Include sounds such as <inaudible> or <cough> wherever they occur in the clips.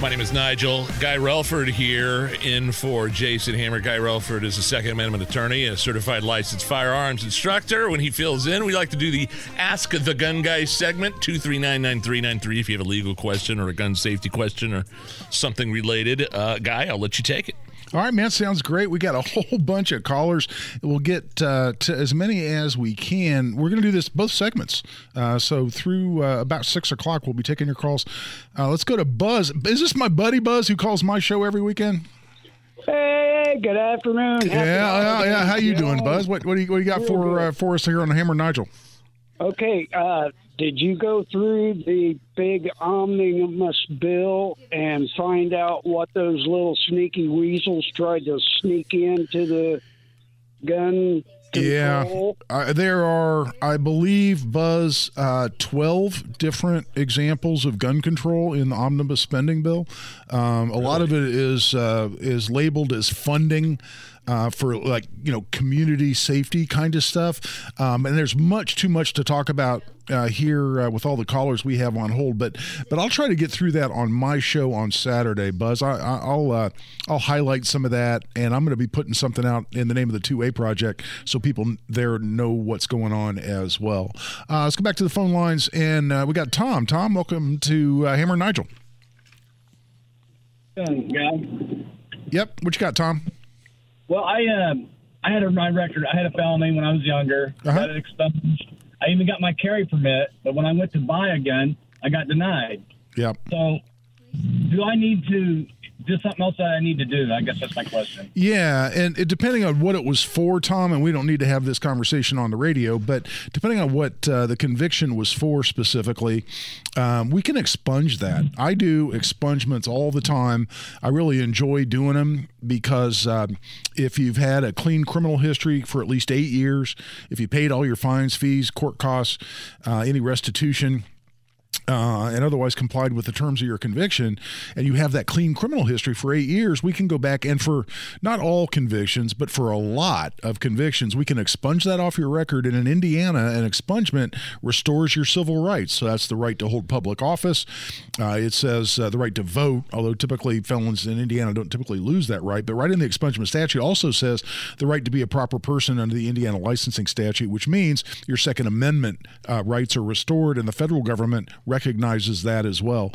My name is Nigel. Guy Relford here in for Jason Hammer. Guy Relford is a Second Amendment attorney and a certified licensed firearms instructor. When he fills in, we like to do the Ask the Gun Guy segment, 2399393. If you have a legal question or a gun safety question or something related, uh, Guy, I'll let you take it. All right, man, sounds great. We got a <laughs> whole bunch of callers. We'll get uh, to as many as we can. We're going to do this both segments. Uh, so through uh, about six o'clock, we'll be taking your calls. Uh, let's go to Buzz. Is this my buddy Buzz who calls my show every weekend? Hey, good afternoon. Yeah, yeah, yeah. How you doing, Buzz? What what do you what do you got for uh, for us here on Hammer, Nigel? Okay, uh, did you go through the big omnibus bill and find out what those little sneaky weasels tried to sneak into the gun? Control? Yeah, uh, there are, I believe, Buzz, uh, twelve different examples of gun control in the omnibus spending bill. Um, a lot of it is uh, is labeled as funding uh, for like you know community safety kind of stuff. Um, and there's much too much to talk about uh, here uh, with all the callers we have on hold. But but I'll try to get through that on my show on Saturday, Buzz. I, will uh, I'll highlight some of that, and I'm going to be putting something out in the name of the Two A Project so people there know what's going on as well. Uh, let's go back to the phone lines, and uh, we got Tom. Tom, welcome to Hammer Nigel. Yeah. Yep. What you got, Tom? Well, I uh, I had a my record. I had a felony when I was younger. Uh-huh. Got it expunged. I even got my carry permit, but when I went to buy a gun, I got denied. Yep. So, do I need to just something else that I need to do? I guess that's my question. Yeah, and it, depending on what it was for, Tom, and we don't need to have this conversation on the radio, but depending on what uh, the conviction was for specifically, um, we can expunge that. I do expungements all the time. I really enjoy doing them because um, if you've had a clean criminal history for at least eight years, if you paid all your fines, fees, court costs, uh, any restitution, uh, and otherwise complied with the terms of your conviction, and you have that clean criminal history for eight years, we can go back and for not all convictions, but for a lot of convictions, we can expunge that off your record. And in Indiana, an expungement restores your civil rights. So that's the right to hold public office. Uh, it says uh, the right to vote, although typically felons in Indiana don't typically lose that right. But right in the expungement statute also says the right to be a proper person under the Indiana licensing statute, which means your Second Amendment uh, rights are restored, and the federal government recognizes that as well.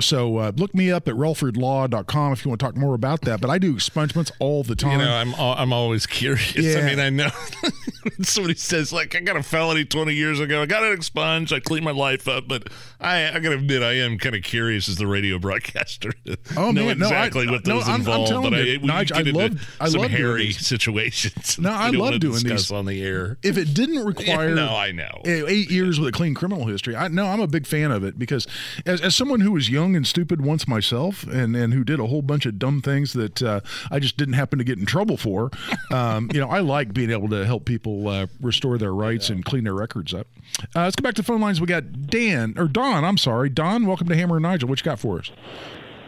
So uh, look me up at relfordlaw.com if you want to talk more about that. But I do expungements all the time. You know, I'm I'm always curious. Yeah. I mean, I know <laughs> somebody says like I got a felony 20 years ago. I got it expunged. I cleaned my life up, but I I got to admit I am kind of curious as the radio broadcaster. to Oh, know man, no, exactly I- what no, those I'm- I'm involve. telling but you, I, we Nige, get I into love- I some love hairy situations. No, I love doing these. on the air. if it didn't <laughs> require no, I know. eight years with a clean criminal history, I no, I'm a big fan of it because as, as someone who was young and stupid once myself, and and who did a whole bunch of dumb things that uh, I just didn't happen to get in trouble for, <laughs> um, you know, I like being able to help people uh, restore their rights and clean their records up. Uh, let's go back to the phone lines. We got Dan or Don. I'm sorry, Don. Welcome to Hammer and Nigel. What you got for us?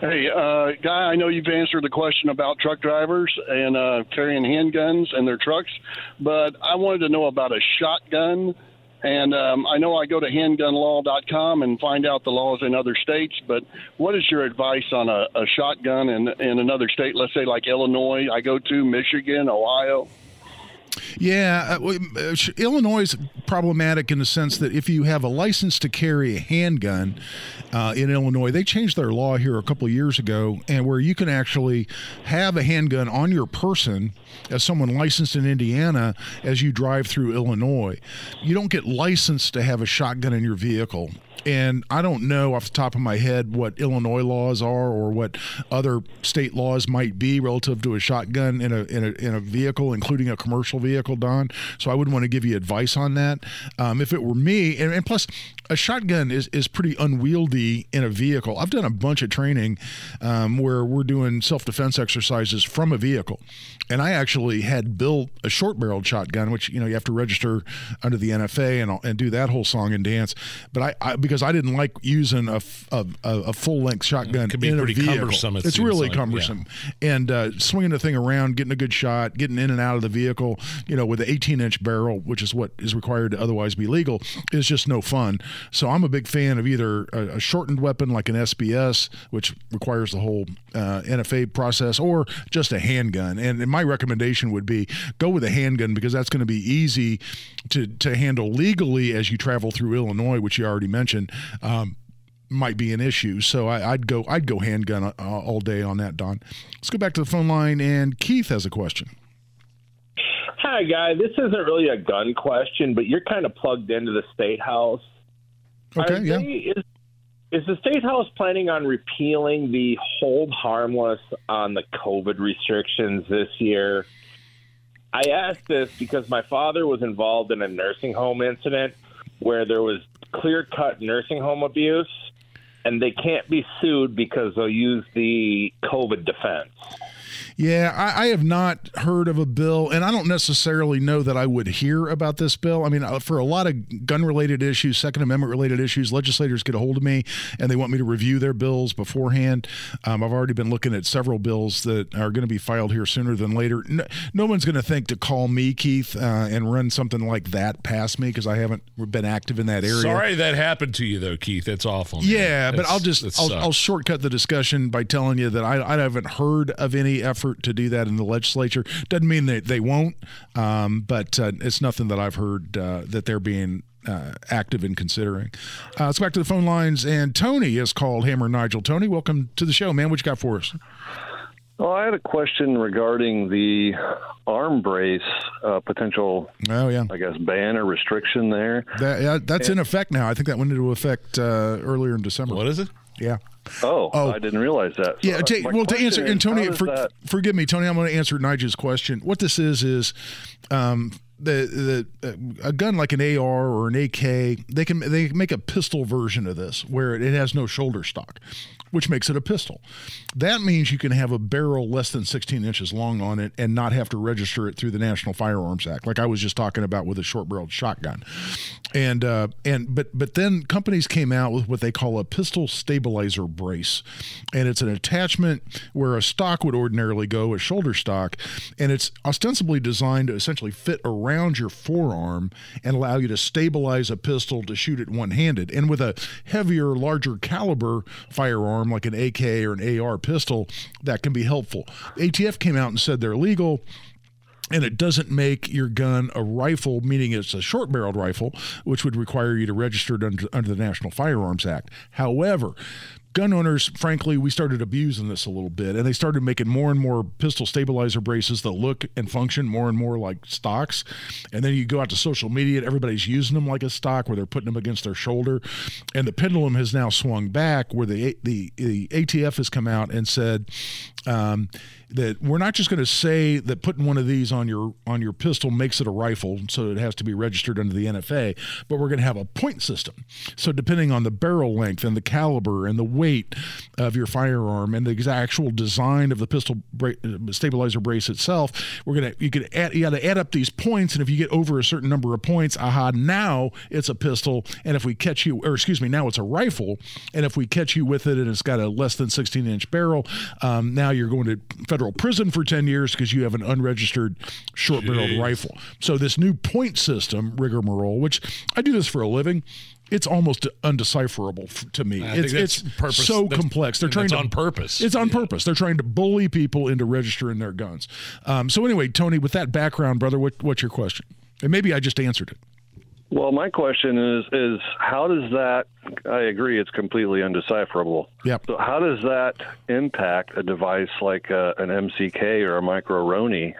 Hey, uh, Guy, I know you've answered the question about truck drivers and uh, carrying handguns in their trucks, but I wanted to know about a shotgun. And um, I know I go to handgunlaw.com and find out the laws in other states, but what is your advice on a, a shotgun in, in another state, let's say like Illinois, I go to, Michigan, Ohio? Yeah, uh, uh, Illinois is problematic in the sense that if you have a license to carry a handgun uh, in Illinois, they changed their law here a couple of years ago, and where you can actually have a handgun on your person as someone licensed in Indiana as you drive through Illinois. You don't get licensed to have a shotgun in your vehicle. And I don't know off the top of my head what Illinois laws are or what other state laws might be relative to a shotgun in a in a, in a vehicle, including a commercial vehicle, Don. So I wouldn't want to give you advice on that. Um, if it were me, and, and plus, a shotgun is is pretty unwieldy in a vehicle. I've done a bunch of training um, where we're doing self defense exercises from a vehicle, and I actually had built a short barreled shotgun, which you know you have to register under the NFA and and do that whole song and dance. But I, I because I didn't like using a a full length shotgun It can be in pretty a vehicle. cumbersome, it It's really like, cumbersome, and uh, swinging the thing around, getting a good shot, getting in and out of the vehicle, you know, with an 18 inch barrel, which is what is required to otherwise be legal, is just no fun. So I'm a big fan of either a, a shortened weapon like an SBS, which requires the whole uh, NFA process, or just a handgun. And, and my recommendation would be go with a handgun because that's going to be easy to to handle legally as you travel through Illinois, which you already mentioned. Um, might be an issue, so I, I'd go. I'd go handgun uh, all day on that, Don. Let's go back to the phone line, and Keith has a question. Hi, guy. This isn't really a gun question, but you're kind of plugged into the state house. Okay, Are yeah. they- is, is the state house planning on repealing the hold harmless on the COVID restrictions this year? I ask this because my father was involved in a nursing home incident where there was clear cut nursing home abuse, and they can't be sued because they'll use the COVID defense. Yeah, I, I have not heard of a bill, and I don't necessarily know that I would hear about this bill. I mean, uh, for a lot of gun related issues, Second Amendment related issues, legislators get a hold of me and they want me to review their bills beforehand. Um, I've already been looking at several bills that are going to be filed here sooner than later. No, no one's going to think to call me, Keith, uh, and run something like that past me because I haven't been active in that area. Sorry that happened to you, though, Keith. That's awful. man. Yeah, but I'll just I'll. I'll shortcut the discussion by telling you that I, I haven't heard of any effort to do that in the legislature. Doesn't mean that they won't, um, but uh, it's nothing that I've heard uh, that they're being uh, active in considering. Uh, let's go back to the phone lines, and Tony has called Hammer Nigel. Tony, welcome to the show, man. What you got for us? Well, I had a question regarding the arm brace uh, potential, Oh yeah, I guess, ban or restriction there. that, yeah, that's in effect now. I think that went into effect uh, earlier in December. What is it? Yeah. Oh, Oh. I didn't realize that. So, Yeah, ta- my well, to answer, is, and Tony, for, that- forgive me, Tony, I'm going to answer Nigel's question. What this is is um, the the uh, a gun like an AR or an AK. They can they make a pistol version of this where it has no shoulder stock, which makes it a pistol. That means you can have a barrel less than 16 inches long on it and not have to register it through the National Firearms Act, like I was just talking about with a short barreled shotgun. And uh, and but but then companies came out with what they call a pistol stabilizer brace, and it's an attachment where a stock would ordinarily go, a shoulder stock, and it's ostensibly designed to essentially fit around your forearm and allow you to stabilize a pistol to shoot it one handed. And with a heavier, larger caliber firearm like an AK or an AR pistol, that can be helpful. ATF came out and said they're legal and it doesn't make your gun a rifle, meaning it's a short barreled rifle, which would require you to register it under, under the National Firearms Act. However, gun owners, frankly, we started abusing this a little bit, and they started making more and more pistol stabilizer braces that look and function more and more like stocks. And then you go out to social media, and everybody's using them like a stock, where they're putting them against their shoulder. And the pendulum has now swung back, where the the, the ATF has come out and said. Um, that we're not just going to say that putting one of these on your on your pistol makes it a rifle, so it has to be registered under the NFA, but we're going to have a point system. So depending on the barrel length and the caliber and the weight of your firearm and the actual design of the pistol bra- uh, stabilizer brace itself, we're gonna you could add you got to add up these points, and if you get over a certain number of points, aha, now it's a pistol, and if we catch you, or excuse me, now it's a rifle, and if we catch you with it and it's got a less than 16 inch barrel, um, now you're going to federal prison for 10 years because you have an unregistered short barreled rifle. So this new point system rigmarole, which I do this for a living. It's almost undecipherable f- to me. I It's, that's it's purpose- so that's- complex. They're and trying that's to on purpose. It's on Yeah. purpose. They're trying to bully people into registering their guns. Um, so anyway, Tony, with that background, brother, what, what's your question? And maybe I just answered it. Well, my question is is how does that? I agree, it's completely undecipherable. Yep. So how does that impact a device like uh, an MCK or a Micro Roni,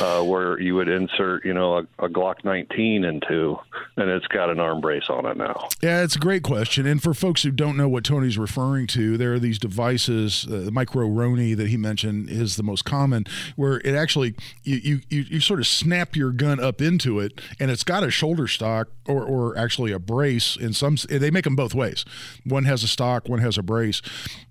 uh, where you would insert, you know, a, a Glock 19 into, and it's got an arm brace on it now? Yeah, it's a great question. And for folks who don't know what Tony's referring to, there are these devices. Uh, the micro Roni that he mentioned is the most common, where it actually you, you you you sort of snap your gun up into it, and it's got a shoulder stock or or actually a brace. In some, they make them both ways. One has a stock, one has a brace.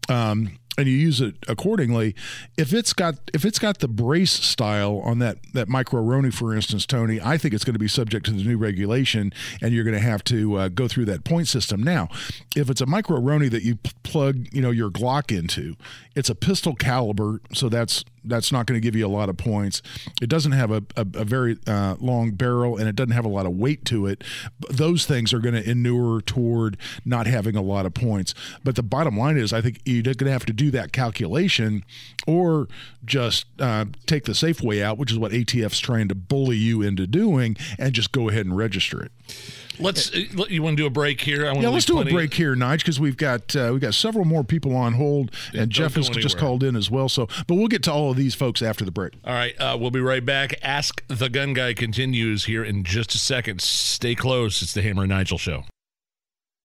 Um, and you use it accordingly, if it's got if it's got the brace style on that that micro Roni, for instance, Tony, I think it's going to be subject to the new regulation, and you're going to have to uh, go through that point system. Now, if it's a micro Roni that you p- plug, you know, your Glock into, it's a pistol caliber, so that's that's not going to give you a lot of points. It doesn't have a, a, a very uh, long barrel and it doesn't have a lot of weight to it. Those things are going to inure toward not having a lot of points. But the bottom line is, I think you're going to have to do that calculation or just uh, take the safe way out, which is what ATF's trying to bully you into doing, and just go ahead and register it. Let's. uh, You want to do a break here? I want Yeah, let's do a break here, Nige, because we've got uh, we got several more people on hold, and don't Jeff has just called in as well. So, but we'll get to all of these folks after the break. All right, uh, we'll be right back. Ask the Gun Guy continues here in just a second. Stay close. It's the Hammer and Nigel Show.